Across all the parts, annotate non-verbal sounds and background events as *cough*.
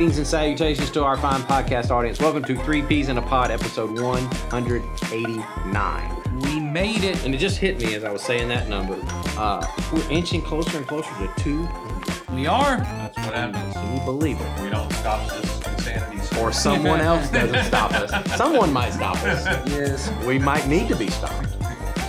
Greetings and salutations to our fine podcast audience. Welcome to Three Peas in a Pod, episode 189. We made it. And it just hit me as I was saying that number. Uh, we're inching closer and closer to 200. We are. That's what happens. Can you believe it? We don't stop this insanity. Or someone else *laughs* doesn't stop us. Someone might stop us. Yes. We might need to be stopped.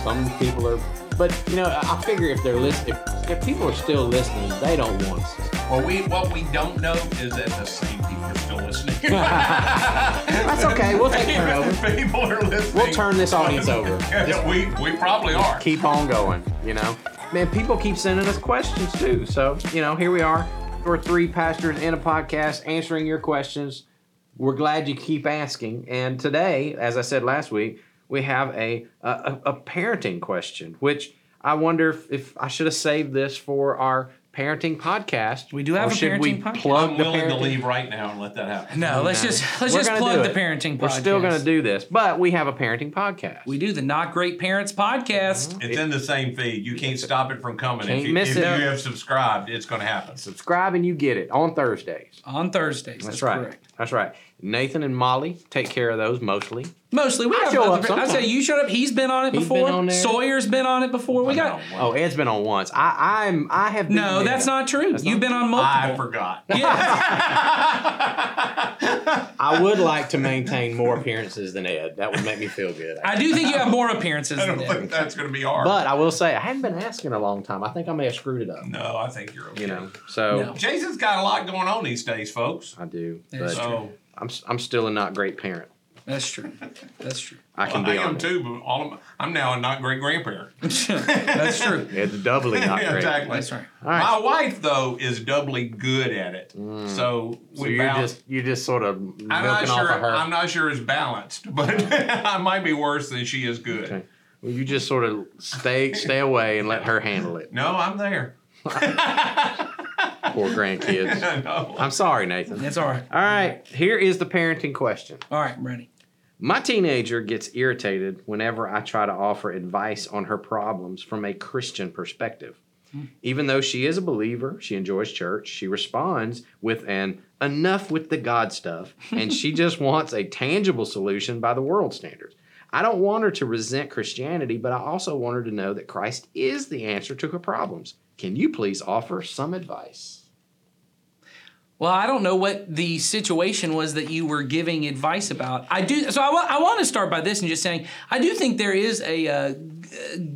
Some people are, but you know, I figure if they're listening, if, if people are still listening, they don't want us. to stop. Well, we what we don't know is that the same people are still listening. *laughs* That's okay. We'll take turn over. people are listening. We'll turn this audience over. *laughs* Yeah, we we probably are. keep on going, you know. Man, people keep sending us questions too. So, you know, here we are. We're three pastors in a podcast answering your questions. We're glad you keep asking. And today, as I said last week, we have a a, a parenting question, which I wonder if, if I should have saved this for our parenting podcast. We do have or a should we parenting podcast. plug I'm the willing to parenting- leave right now and let that happen. No, let's just let's We're just plug the it. parenting podcast. We're still going to do this, but we have a parenting podcast. We do the Not Great Parents podcast. Mm-hmm. It's in the same feed. You can't stop it from coming. Can't if you, miss if it. you have subscribed, it's going to happen. Subscribe and you get it on Thursdays. on Thursdays. That's, That's, right. correct. That's right. Nathan and Molly take care of those mostly. Mostly, we I have. show other- up I say you showed up. He's been on it He's before. been on there. Sawyer's been on it before. We got. Oh, Ed's been on once. I, I'm, I have. Been No, that's not true. That's You've not been on multiple. I multiple. forgot. *laughs* Yeah, *laughs* I would like to maintain more appearances than Ed. That would make me feel good. I do think you have more appearances I than don't that. think that's going to be hard. But I will say I haven't been asking a long time. I think I may have screwed it up. no, I think you're okay. You know. So No. Jason's got a lot going on these days, folks. I do, That's but true. So I'm I'm still a not great parent. That's true. That's true. I can well, be I am too, but all of my, I'm now a not great grandparent. *laughs* That's true. *laughs* It's doubly not Yeah, great. exactly. That's right. All right. My wife, though, is doubly good at it. Mm. So, So we you're balance. just you're just sort of milking I'm not off sure. of her. I'm not sure it's balanced, but *laughs* I might be worse than she is good. Okay. Well, you just sort of stay stay away and let her handle it. No, I'm there. *laughs* Poor grandkids. *laughs* I know. I'm sorry, Nathan. That's all right. All right, here is the parenting question. All right, I'm ready. My teenager gets irritated whenever I try to offer advice on her problems from a Christian perspective. Hmm. Even though she is a believer, she enjoys church, she responds with an enough with the God stuff, *laughs* and she just wants a tangible solution by the world standards. I don't want her to resent Christianity, but I also want her to know that Christ is the answer to her problems. Can you please offer some advice? Well, I don't know what the situation was that you were giving advice about. I do. So I, want to start by this and just saying I do think there is a, uh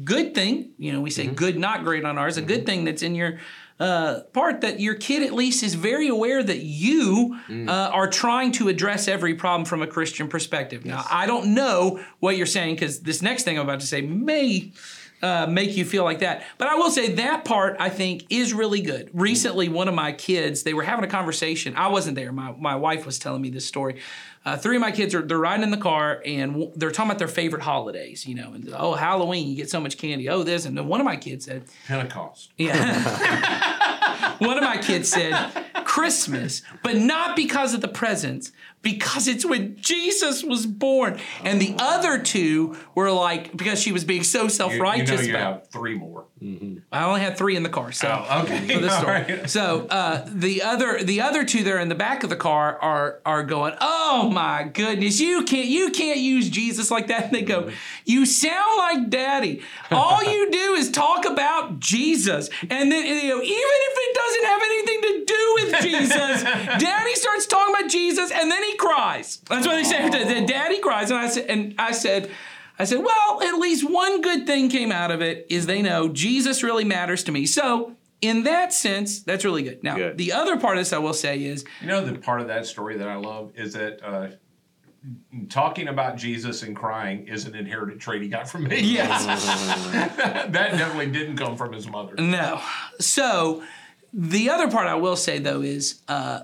good thing. You know, we say good, not great on ours. A good thing that's in your uh, part that your kid at least is very aware that you uh, are trying to address every problem from a Christian perspective. Now, I don't know what you're saying because this next thing I'm about to say may uh, make you feel like that. But I will say that part I think is really good. Recently, one of my kids, they were having a conversation. I wasn't there. My, my wife was telling me this story. Uh, three of my kids are they're riding in the car and w- they're talking about their favorite holidays. You know, and oh Halloween, you get so much candy. Oh this, and then one of my kids said, Pentecost. yeah. *laughs* One of my kids said Christmas, but not because of the presents, because it's when Jesus was born. And the other two were like, because she was being so You, self you know righteous you about have three more. I only had three in the car, so Oh, okay. for this *laughs* story. right. So uh, the other the other two there in the back of the car are are going, oh my goodness, you can't you can't use Jesus like that. And they go, you sound like Daddy. All you do is talk about Jesus, and then you know even if it doesn't have anything to do with Jesus, *laughs* Daddy starts talking about Jesus, and then he cries. That's what they say. Then Daddy cries, and I said, and I said. I said, well, at least one good thing came out of it is they know Jesus really matters to me. So, in that sense, that's really good. Now, Good. the other part of this I will say is, You know, the part of that story that I love is that uh, talking about Jesus and crying is an inherited trait he got from me. *laughs* yes, *laughs* that definitely didn't come from his mother. no. So, the other part I will say though is uh,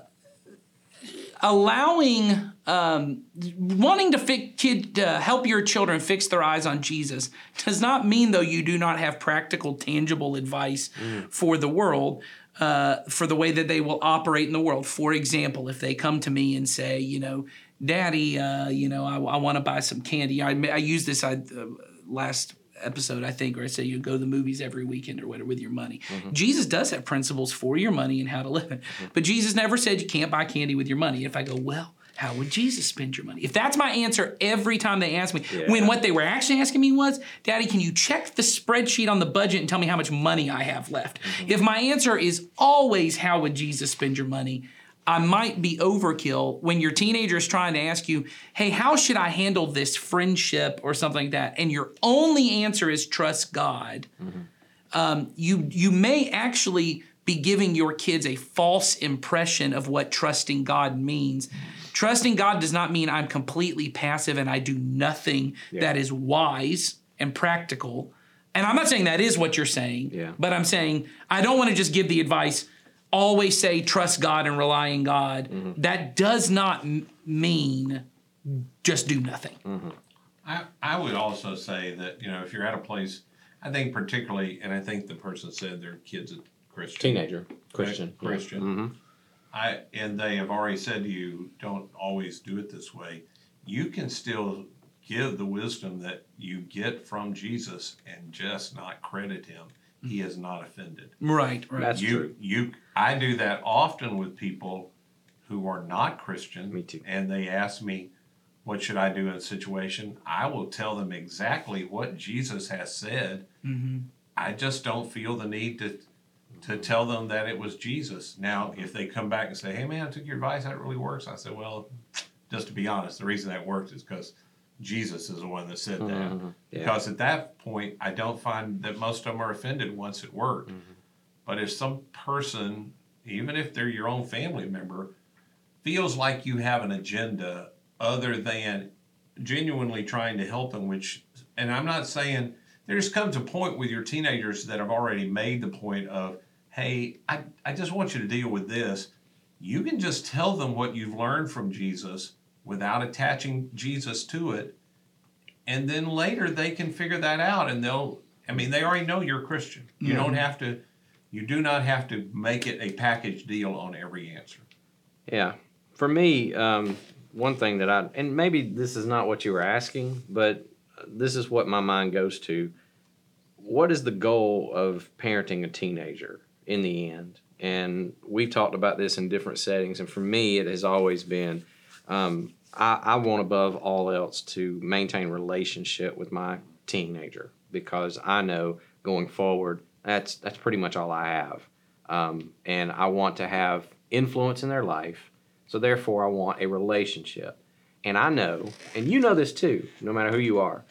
allowing, um, wanting to fi- kid, uh, help your children fix their eyes on Jesus does not mean though you do not have practical, tangible advice for the world. Uh, for the way that they will operate in the world. For example, if they come to me and say, you know, Daddy, uh, you know, I, I want to buy some candy. I, I used this I, uh, last episode, I think, where I say you go to the movies every weekend or whatever with your money. Mm-hmm. Jesus does have principles for your money and how to live it. But Jesus never said you can't buy candy with your money. If I go, well, how would Jesus spend your money? If that's my answer every time they ask me, Yeah. when what they were actually asking me was, Daddy, can you check the spreadsheet on the budget and tell me how much money I have left? Mm-hmm. If my answer is always, how would Jesus spend your money? I might be overkill when your teenager is trying to ask you, hey, how should I handle this friendship or something like that? And your only answer is trust God. Um, you you may actually be giving your kids a false impression of what trusting God means. Trusting God does not mean I'm completely passive and I do nothing that is wise and practical. And I'm not saying that is what you're saying, Yeah. but I'm saying I don't want to just give the advice always say trust God and rely on God. That does not m- mean just do nothing. I, I would also say that, you know, if you're at a place, I think particularly, and I think the person said their kid's a Christian. Teenager, Christian. yeah. Christian. Mhm. I, and they have already said to you, don't always do it this way. You can still give the wisdom that you get from Jesus and just not credit him. He is not offended. Right, right. That's you, true. You, I do that often with people who are not Christian. Me too. And they ask me, what should I do in a situation? I will tell them exactly what Jesus has said. Mm-hmm. I just don't feel the need to to tell them that it was Jesus. Now, if they come back and say, "Hey, man, I took your advice. That really works," I said, "Well, just to be honest, the reason that worked is because Jesus is the one that said that. Mhm. Yeah. Because at that point, I don't find that most of them are offended once it worked. Mm-hmm. But if some person, even if they're your own family member, feels like you have an agenda other than genuinely trying to help them, which, and I'm not saying there just comes a point with your teenagers that have already made the point of, hey, I, I just want you to deal with this. You can just tell them what you've learned from Jesus without attaching Jesus to it. And then later they can figure that out and they'll, I mean, they already know you're a Christian. You don't have to, you do not have to make it a package deal on every answer. Yeah. For me, um, one thing that I, and maybe this is not what you were asking, but this is what my mind goes to. What is the goal of parenting a teenager in the end? And we've talked about this in different settings. And for me, it has always been um, I, I want above all else to maintain relationship with my teenager because I know going forward that's that's pretty much all I have, um, and I want to have influence in their life. So therefore, I want a relationship, and I know, and you know this too. No matter who you are,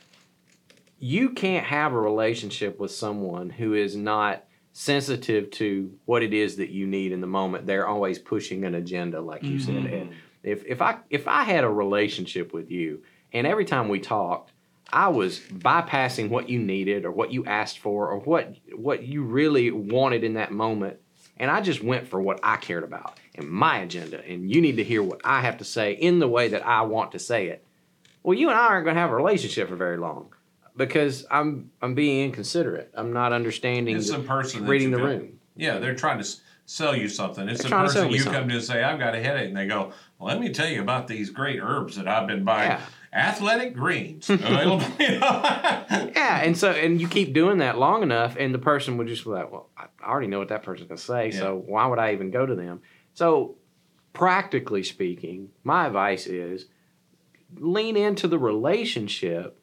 you can't have a relationship with someone who is not sensitive to what it is that you need in the moment. They're always pushing an agenda, like you said, Ed. If if I if I had a relationship with you, and every time we talked, I was bypassing what you needed or what you asked for or what what you really wanted in that moment, and I just went for what I cared about and my agenda, and you need to hear what I have to say in the way that I want to say it. Well, you and I aren't going to have a relationship for very long because I'm I'm being inconsiderate. I'm not understanding. It's the- the person reading you the room. Yeah, they're trying to sell you something. It's They're the trying to sell person you something. come to and say, I've got a headache. And they go, let me tell you about these great herbs that I've been buying. Yeah. Athletic greens. available. *laughs* You know? *laughs* Yeah, and so and you keep doing that long enough, and the person would just be like, "Well, I already know what that person's gonna say, so why would I even go to them?" So, practically speaking, my advice is lean into the relationship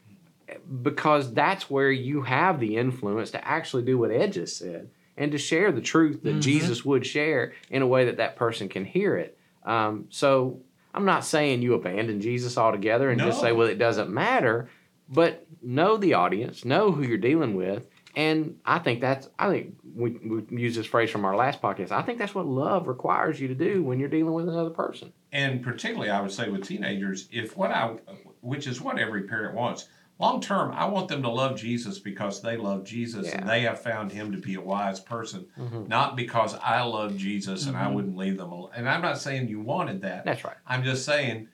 because that's where you have the influence to actually do what Ed just said and to share the truth that mm-hmm. Jesus would share in a way that that person can hear it. Um, so I'm not saying you abandon Jesus altogether and just say, well, it doesn't matter, but know the audience, know who you're dealing with. And I think that's, I think we, we use this phrase from our last podcast. I think that's what love requires you to do when you're dealing with another person. and particularly, I would say with teenagers, if what I, which is what every parent wants, long term, I want them to love Jesus because they love Jesus Yeah. and they have found him to be a wise person, Mhm. not because I love Jesus and I wouldn't leave them alone. And I'm not saying you wanted that. That's right. I'm just saying,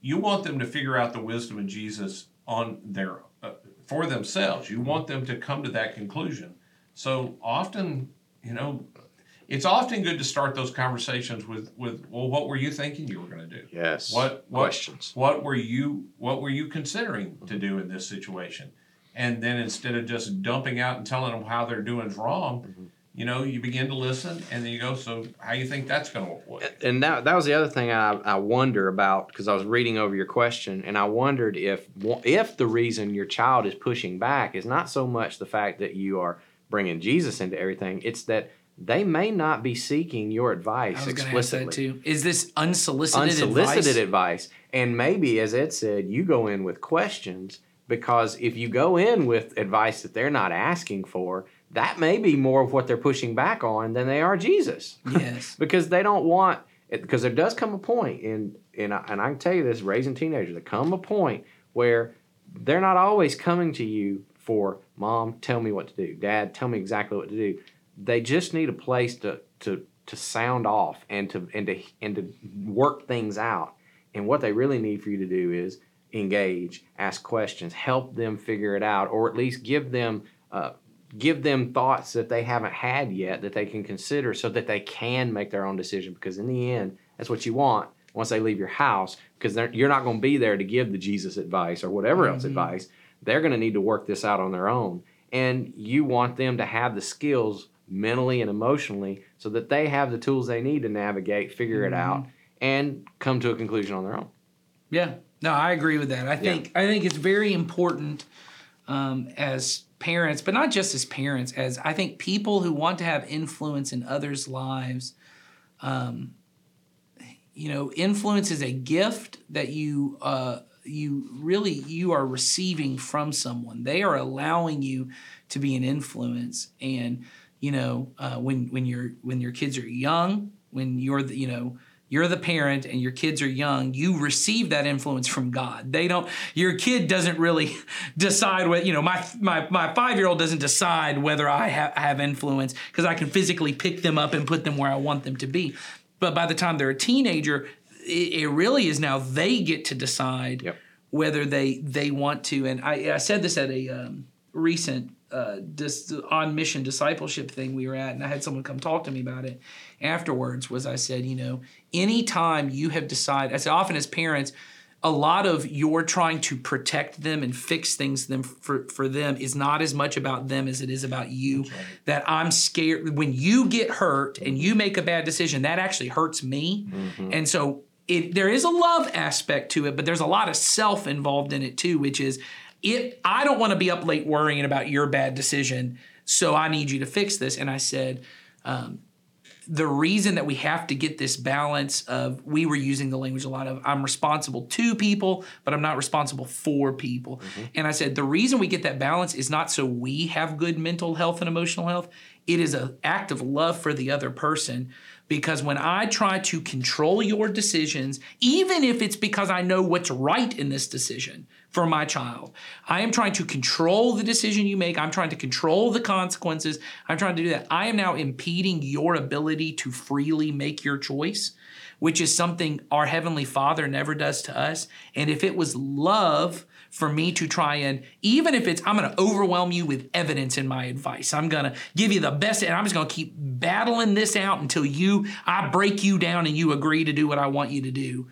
you want them to figure out the wisdom of Jesus on their uh, for themselves. You want them to come to that conclusion. So often, you know, it's often good to start those conversations with with well, what were you thinking you were going to do? Yes. What, what questions? What were you What were you considering to do in this situation? and then instead of just dumping out and telling them how they're doing is wrong, Mm-hmm. you know, you begin to listen, and then you go, so how you think that's going to work? and that that was the other thing I, I wonder about because I was reading over your question and I wondered if if the reason your child is pushing back is not so much the fact that you are bringing Jesus into everything it's that they may not be seeking your advice I was going ask explicitly. Is this unsolicited, unsolicited advice? advice and maybe as Ed said you go in with questions because if you go in with advice that they're not asking for that may be more of what they're pushing back on than they are Jesus Yes. *laughs* because they don't want it because there does come a point in and I, uh, and I can tell you this raising teenagers there come a point where they're not always coming to you for mom tell me what to do dad tell me exactly what to do they just need a place to to to sound off and to and to and to work things out. And what they really need for you to do is engage ask questions help them figure it out or at least give them uh, give them thoughts that they haven't had yet that they can consider so that they can make their own decision. Because in the end that's what you want once they leave your house because you're not going to be there to give the jesus advice or whatever else advice. They're going to need to work this out on their own. And you want them to have the skills mentally and emotionally so that they have the tools they need to navigate figure it out and come to a conclusion on their own Yeah, no, I agree with that. I think I think it's very important um, as parents, but not just as parents, as I think people who want to have influence in others' lives. Um, you know, influence is a gift that you uh, you really you are receiving from someone. They are allowing you to be an influence, and you know uh, when when your when your kids are young, when you're the, you know you're the parent and your kids are young you receive that influence from god. They don't your kid doesn't really *laughs* decide what you know my my, my five year old doesn't decide whether i have, have influence because i can physically pick them up and put them where i want them to be. But by the time they're a teenager it, it really is now they get to decide Yep. whether they they want to. And i, I said this at a um, recent uh, dis, on mission discipleship thing we were at, and I had someone come talk to me about it afterwards. Was I said, you know, anytime you have decided, I said, often as parents, a lot of your trying to protect them and fix things them for, for them is not as much about them as it is about you. That I'm scared when you get hurt and you make a bad decision, that actually hurts me. And so it there is a love aspect to it, but there's a lot of self involved in it too, which is it I don't want to be up late worrying about your bad decision, so I need you to fix this. And I said, um, the reason that we have to get this balance of we were using the language a lot of I'm responsible to people, but I'm not responsible for people. And I said the reason we get that balance is not so we have good mental health and emotional health. It is an act of love for the other person. Because when I try to control your decisions, even if it's because I know what's right in this decision for my child, I am trying to control the decision you make. I'm trying to control the consequences. I'm trying to do that. I am now impeding your ability to freely make your choice, which is something our Heavenly Father never does to us. And if it was love, for me to try and even if it's I'm going to overwhelm you with evidence in my advice. I'm going to give you the best and I'm just going to keep battling this out until you I break you down and you agree to do what I want you to do.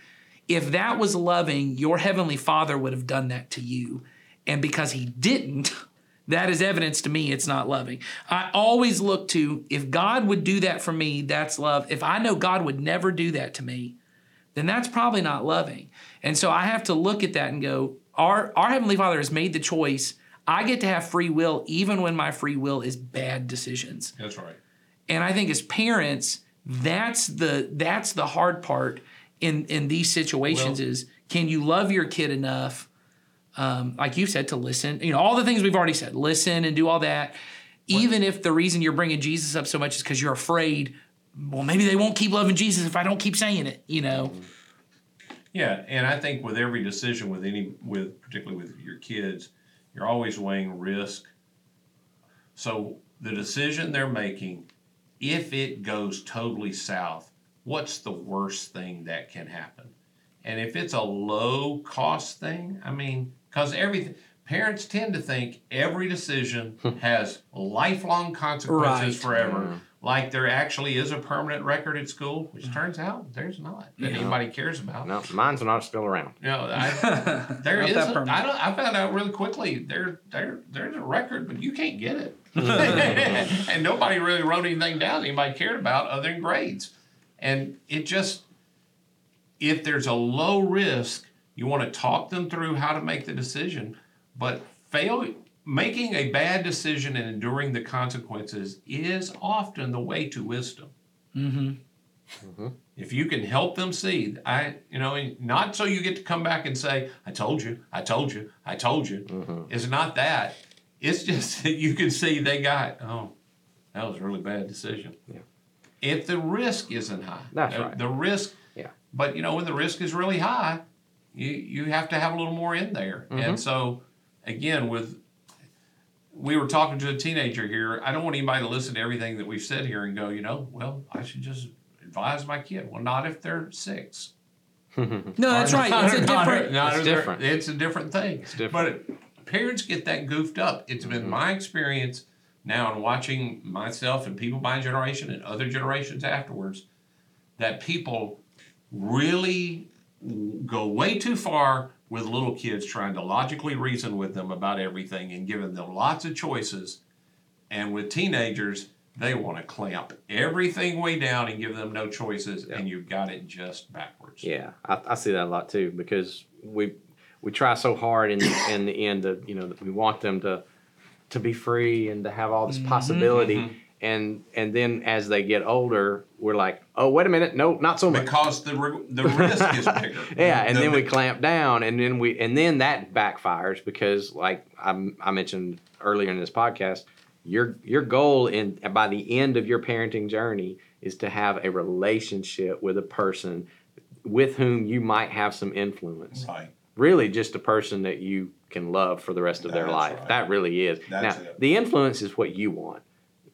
If that was loving, your heavenly Father would have done that to you. And because he didn't, *laughs* that is evidence to me it's not loving. I always look to if God would do that for me, that's love. If I know God would never do that to me, then that's probably not loving. And so I have to look at that and go, our, our Heavenly Father has made the choice. I get to have free will, even when my free will is bad decisions. That's right. And I think as parents, that's the that's the hard part in in these situations Well- is can you love your kid enough, um, like you said, to listen? You know, all the things we've already said, listen and do all that. Even if the reason you're bringing Jesus up so much is because you're afraid, well, maybe they won't keep loving Jesus if I don't keep saying it. You know, Yeah, and I think with every decision with any with particularly with your kids, you're always weighing risk. So the decision they're making, if it goes totally south, what's the worst thing that can happen? And if it's a low cost thing, I mean, because everything parents tend to think every decision hmm. has lifelong consequences Right. forever. Hmm. Like there actually is a permanent record at school, which hmm. turns out there's not that Yeah. anybody cares about. No, mine's not still around. No, know, I, *laughs* there Not is. that a- permanent. I don't. I found out really quickly. There, there, there's a record, but you can't get it. *laughs* *laughs* and nobody really wrote anything down anybody cared about other than grades. And it just, if there's a low risk, you want to talk them through how to make the decision. But fail making a bad decision and enduring the consequences is often the way to wisdom mm-hmm. if you can help them see i you know, not so you get to come back and say i told you i told you i told you Mm-hmm. it's not that it's just *laughs* that you can see they got oh that was a really bad decision Yeah. If the risk isn't high That's uh, right. the risk Yeah. but you know when the risk is really high you you have to have a little more in there Mm-hmm. and so again with we were talking to a teenager here. I don't want anybody to listen to everything that we've said here and go, you know, well, I should just advise my kid. Well, not if they're six. *laughs* No, that's right. It's a different. not It's different. It's a different thing. It's different. But parents get that goofed up. It's been my experience now in watching myself and people my generation and other generations afterwards that people really go way too far with little kids trying to logically reason with them about everything and giving them lots of choices. And with teenagers, they want to clamp everything way down and give them no choices, and you've got it just backwards. Yeah, I, I see that a lot too because we we try so hard in in the end that you know that we want them to to be free and to have all this mm-hmm. possibility, and and then as they get older, we're like, oh wait a minute, no, not so much. Because the the risk is *laughs* bigger. Yeah, and The- then we clamp down, and then we and then that backfires because, like I, I mentioned earlier in this podcast, your your goal in by the end of your parenting journey is to have a relationship with a person with whom you might have some influence. right. Really, just a person that you can love for the rest of their That's life. right. That really is. That's now, it. the influence is what you want,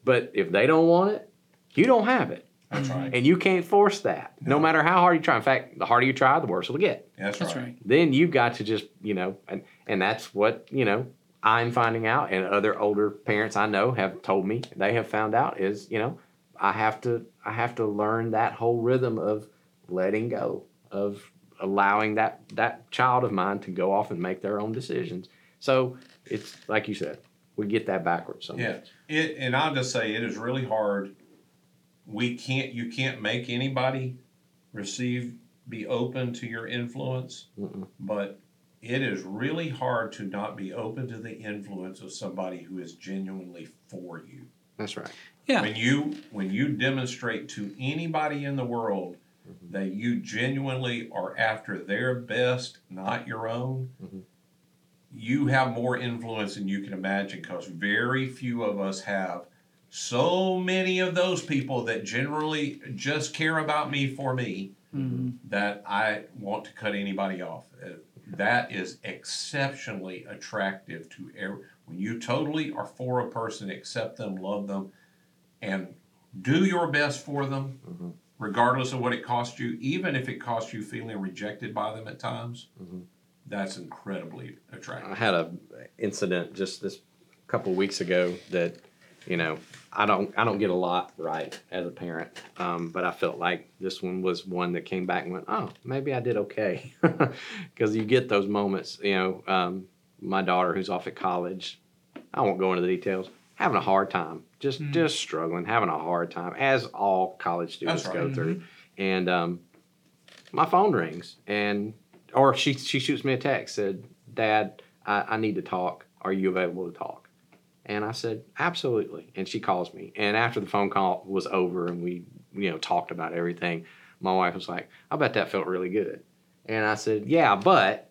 but if they don't want it, you don't have it, That's mm-hmm. right. and you can't force that. No, No. matter how hard you try. In fact, the harder you try, the worse it'll get That's, That's right. right. then you've got to just you know and and that's what you know i'm finding out and other older parents i know have told me they have found out is you know i have to i have to learn that whole rhythm of letting go of allowing that that child of mine to go off and make their own decisions so it's like you said we get that backwards sometimes. Yeah. It and I'll just say it is really hard. We can't you can't make anybody receive be open to your influence, Mm-mm. but it is really hard to not be open to the influence of somebody who is genuinely for you. that's right Yeah. When you when you demonstrate to anybody in the world that you genuinely are after their best, not your own, Mhm. you have more influence than you can imagine because very few of us have so many of those people that generally just care about me for me Mhm. that I want to cut anybody off. Uh, That is exceptionally attractive to every, when you totally are for a person, accept them, love them, and do your best for them, Mhm. Regardless of what it costs you, even if it costs you feeling rejected by them at times. Mhm. That's incredibly attractive. I had a incident just this couple weeks ago that you know I don't I don't get a lot right as a parent, um, but I felt like this one was one that came back and went, oh, maybe I did okay, *laughs* because you get those moments. You know, um, my daughter who's off at college, I won't go into the details, having a hard time, just Mhm. just struggling, having a hard time, as all college students That's go right. through, and um, my phone rings and or she she shoots me a text said dad I, I need to talk. Are you available to talk? And i said absolutely. And she calls me. And after the phone call was over and we you know talked about everything my wife was like i bet that felt really good. And i said yeah but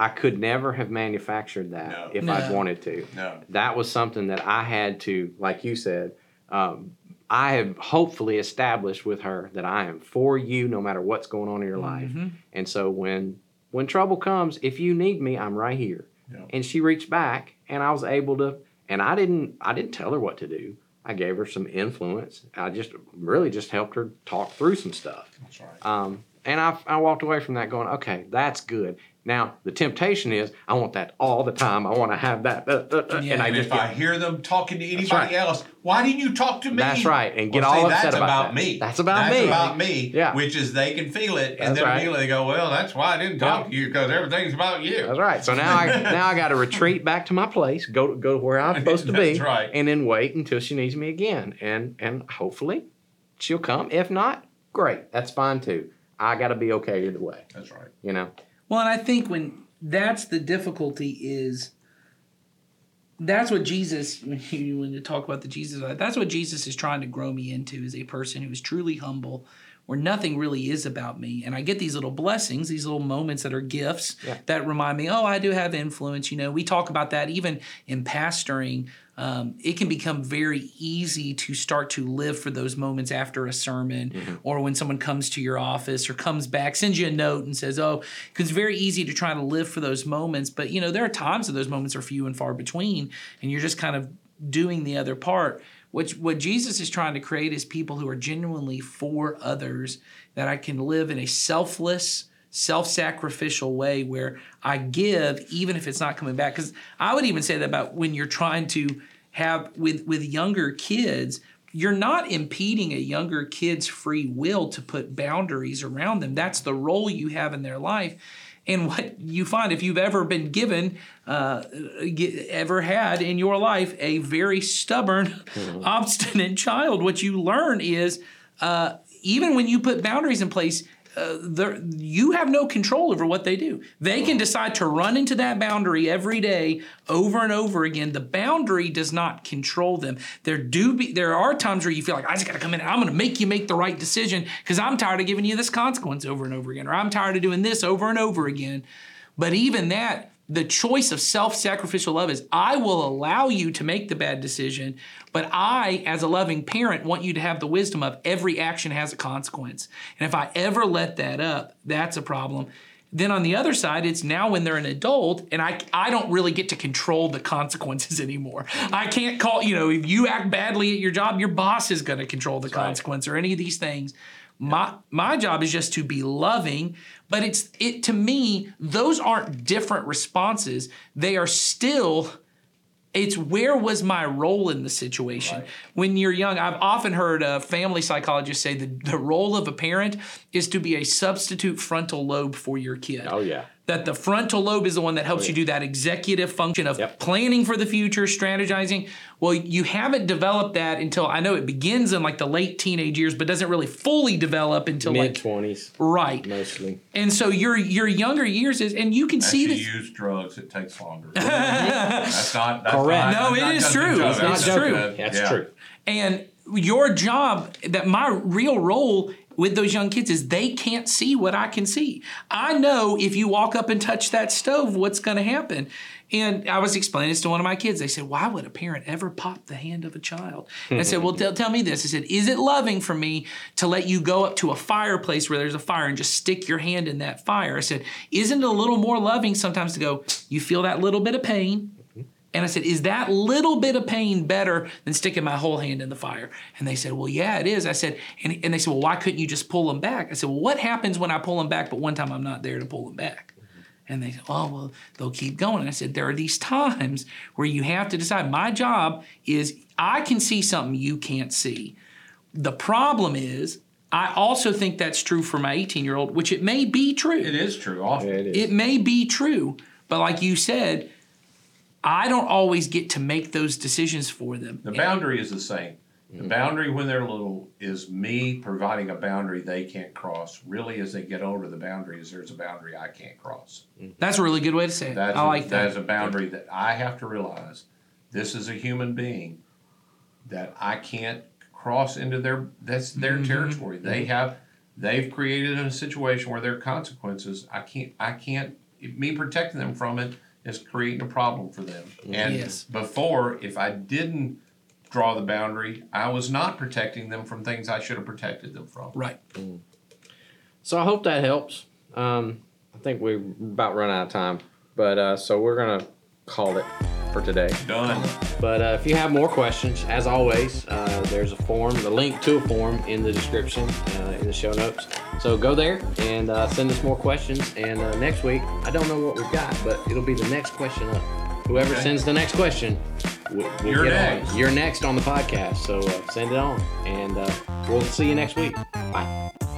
i could never have manufactured that No. if i'd wanted to No, that was something that I had to, like you said, um, I have hopefully established with her that I am for you no matter what's going on in your life. Mhm. And so when when trouble comes, if you need me, I'm right here. Yeah. And she reached back, and I was able to. And I didn't I didn't tell her what to do. I gave her some influence. I just really just helped her talk through some stuff. that's right. Um, and I, I walked away from that going, okay, that's good. Now the temptation is I want that all the time. I want to have that, uh, uh, uh, Yeah. and I And just if I hear them talking to anybody right. else, why didn't you talk to me? That's right, and get Well, all see, upset that's about that. me. That's about that's me. That's about me. Yeah. Which is they can feel it, and That's then right. immediately they go, "Well, that's why I didn't talk Yeah. to you because everything's about you." That's right. So now I now I got to retreat back to my place, go to, go to where I'm *laughs* supposed to be, That's right. and then wait until she needs me again, and and hopefully she'll come. If not, great, that's fine too. I got to be okay either way, That's right. you know. Well, and I think when that's the difficulty is that's what Jesus *laughs* when you when you talk about the Jesus that's what Jesus is trying to grow me into is a person who is truly humble where nothing really is about me and I get these little blessings these little moments that are gifts Yeah. that remind me oh I do have influence you know we talk about that even in pastoring um, it can become very easy to start to live for those moments after a sermon or when someone comes to your office or comes back, sends you a note and says, Oh, because it's very easy to try to live for those moments. But, you know, there are times that those moments are few and far between, and you're just kind of doing the other part. What, what Jesus is trying to create is people who are genuinely for others, that I can live in a selfless, self sacrificial way where I give even if it's not coming back. Because I would even say that about when you're trying to have with with younger kids you're not impeding a younger kid's free will to put boundaries around them. That's the role you have in their life. And what you find if you've ever been given uh, ever had in your life a very stubborn obstinate child what you learn is uh, even when you put boundaries in place uh, you have no control over what they do. They can decide to run into that boundary every day over and over again. The boundary does not control them. There do be there are times where you feel like I just got to come in. I'm going to make you make the right decision because I'm tired of giving you this consequence over and over again, or I'm tired of doing this over and over again. But even that, the choice of self sacrificial love is I will allow you to make the bad decision, but I, as a loving parent, want you to have the wisdom of every action has a consequence. And if I ever let that up, that's a problem. Then on the other side, it's now when they're an adult, and I, I don't really get to control the consequences *laughs* anymore. I can't call, you know, if you act badly at your job, your boss is going to control the consequence or any of these things. My my job is just to be loving, but it's it to me those aren't different responses. They are still it's where was my role in the situation when you're young i've often heard a family psychologist say that the role of a parent is to be a substitute frontal lobe for your kid Oh yeah. That the frontal lobe is the one that helps you do that executive function of Yep. planning for the future, strategizing. Well, you haven't developed that until I know it begins in like the late teenage years, but doesn't really fully develop until Mid like twenties right. mostly. And so your your younger years is, and you can As see you this. use drugs, it takes longer. *laughs* that's not that's Correct. Not, No, that's it not is true. It's That's not true. That's yeah. true. And your job, that my real role with those young kids is they can't see what I can see. I know if you walk up and touch that stove, what's going to happen. And I was explaining this to one of my kids. They said, Why would a parent ever pop the hand of a child? And I said, Well, tell, tell me this. I said, Is it loving for me to let you go up to a fireplace where there's a fire and just stick your hand in that fire? I said, Isn't it a little more loving sometimes to go, You feel that little bit of pain? And I said, Is that little bit of pain better than sticking my whole hand in the fire? And they said, Well, yeah, it is. I said, and, and they said, Well, why couldn't you just pull them back? I said, Well, what happens when I pull them back, but one time I'm not there to pull them back? And they said, Oh, well, they'll keep going. And I said, There are these times where you have to decide. My job is I can see something you can't see. The problem is, I also think that's true for my 18 year old, which it may be true. It is true. Often. Yeah, it is. It may be true, but like you said, I don't always get to make those decisions for them. The boundary is the same. The mm-hmm. boundary when they're little is me providing a boundary they can't cross. Really, as they get older, the boundary is there's a boundary I can't cross. Mm-hmm. That's a really good way to say it. That's I a, like that that. is a boundary that I have to realize. This is a human being that I can't cross into their that's their Mm-hmm. territory. They mm-hmm. have they've created a situation where there are consequences. I can't I can't me protecting them from it is creating a problem for them. And Yes. before, if I didn't draw the boundary, I was not protecting them from things I should have protected them from. Right. So I hope that helps. Um, I think we're about run out of time, but uh, so we're gonna call it for today. Done. But uh, if you have more questions, as always, uh, there's a form, the link to a form in the description, uh, in the show notes. So go there and uh, send us more questions. And uh, next week, I don't know what we've got, but it'll be the next question up. Whoever Okay. sends the next question, we'll, we'll You're get on. next. You're next on the podcast. So uh, send it on, and uh, we'll see you next week. Bye.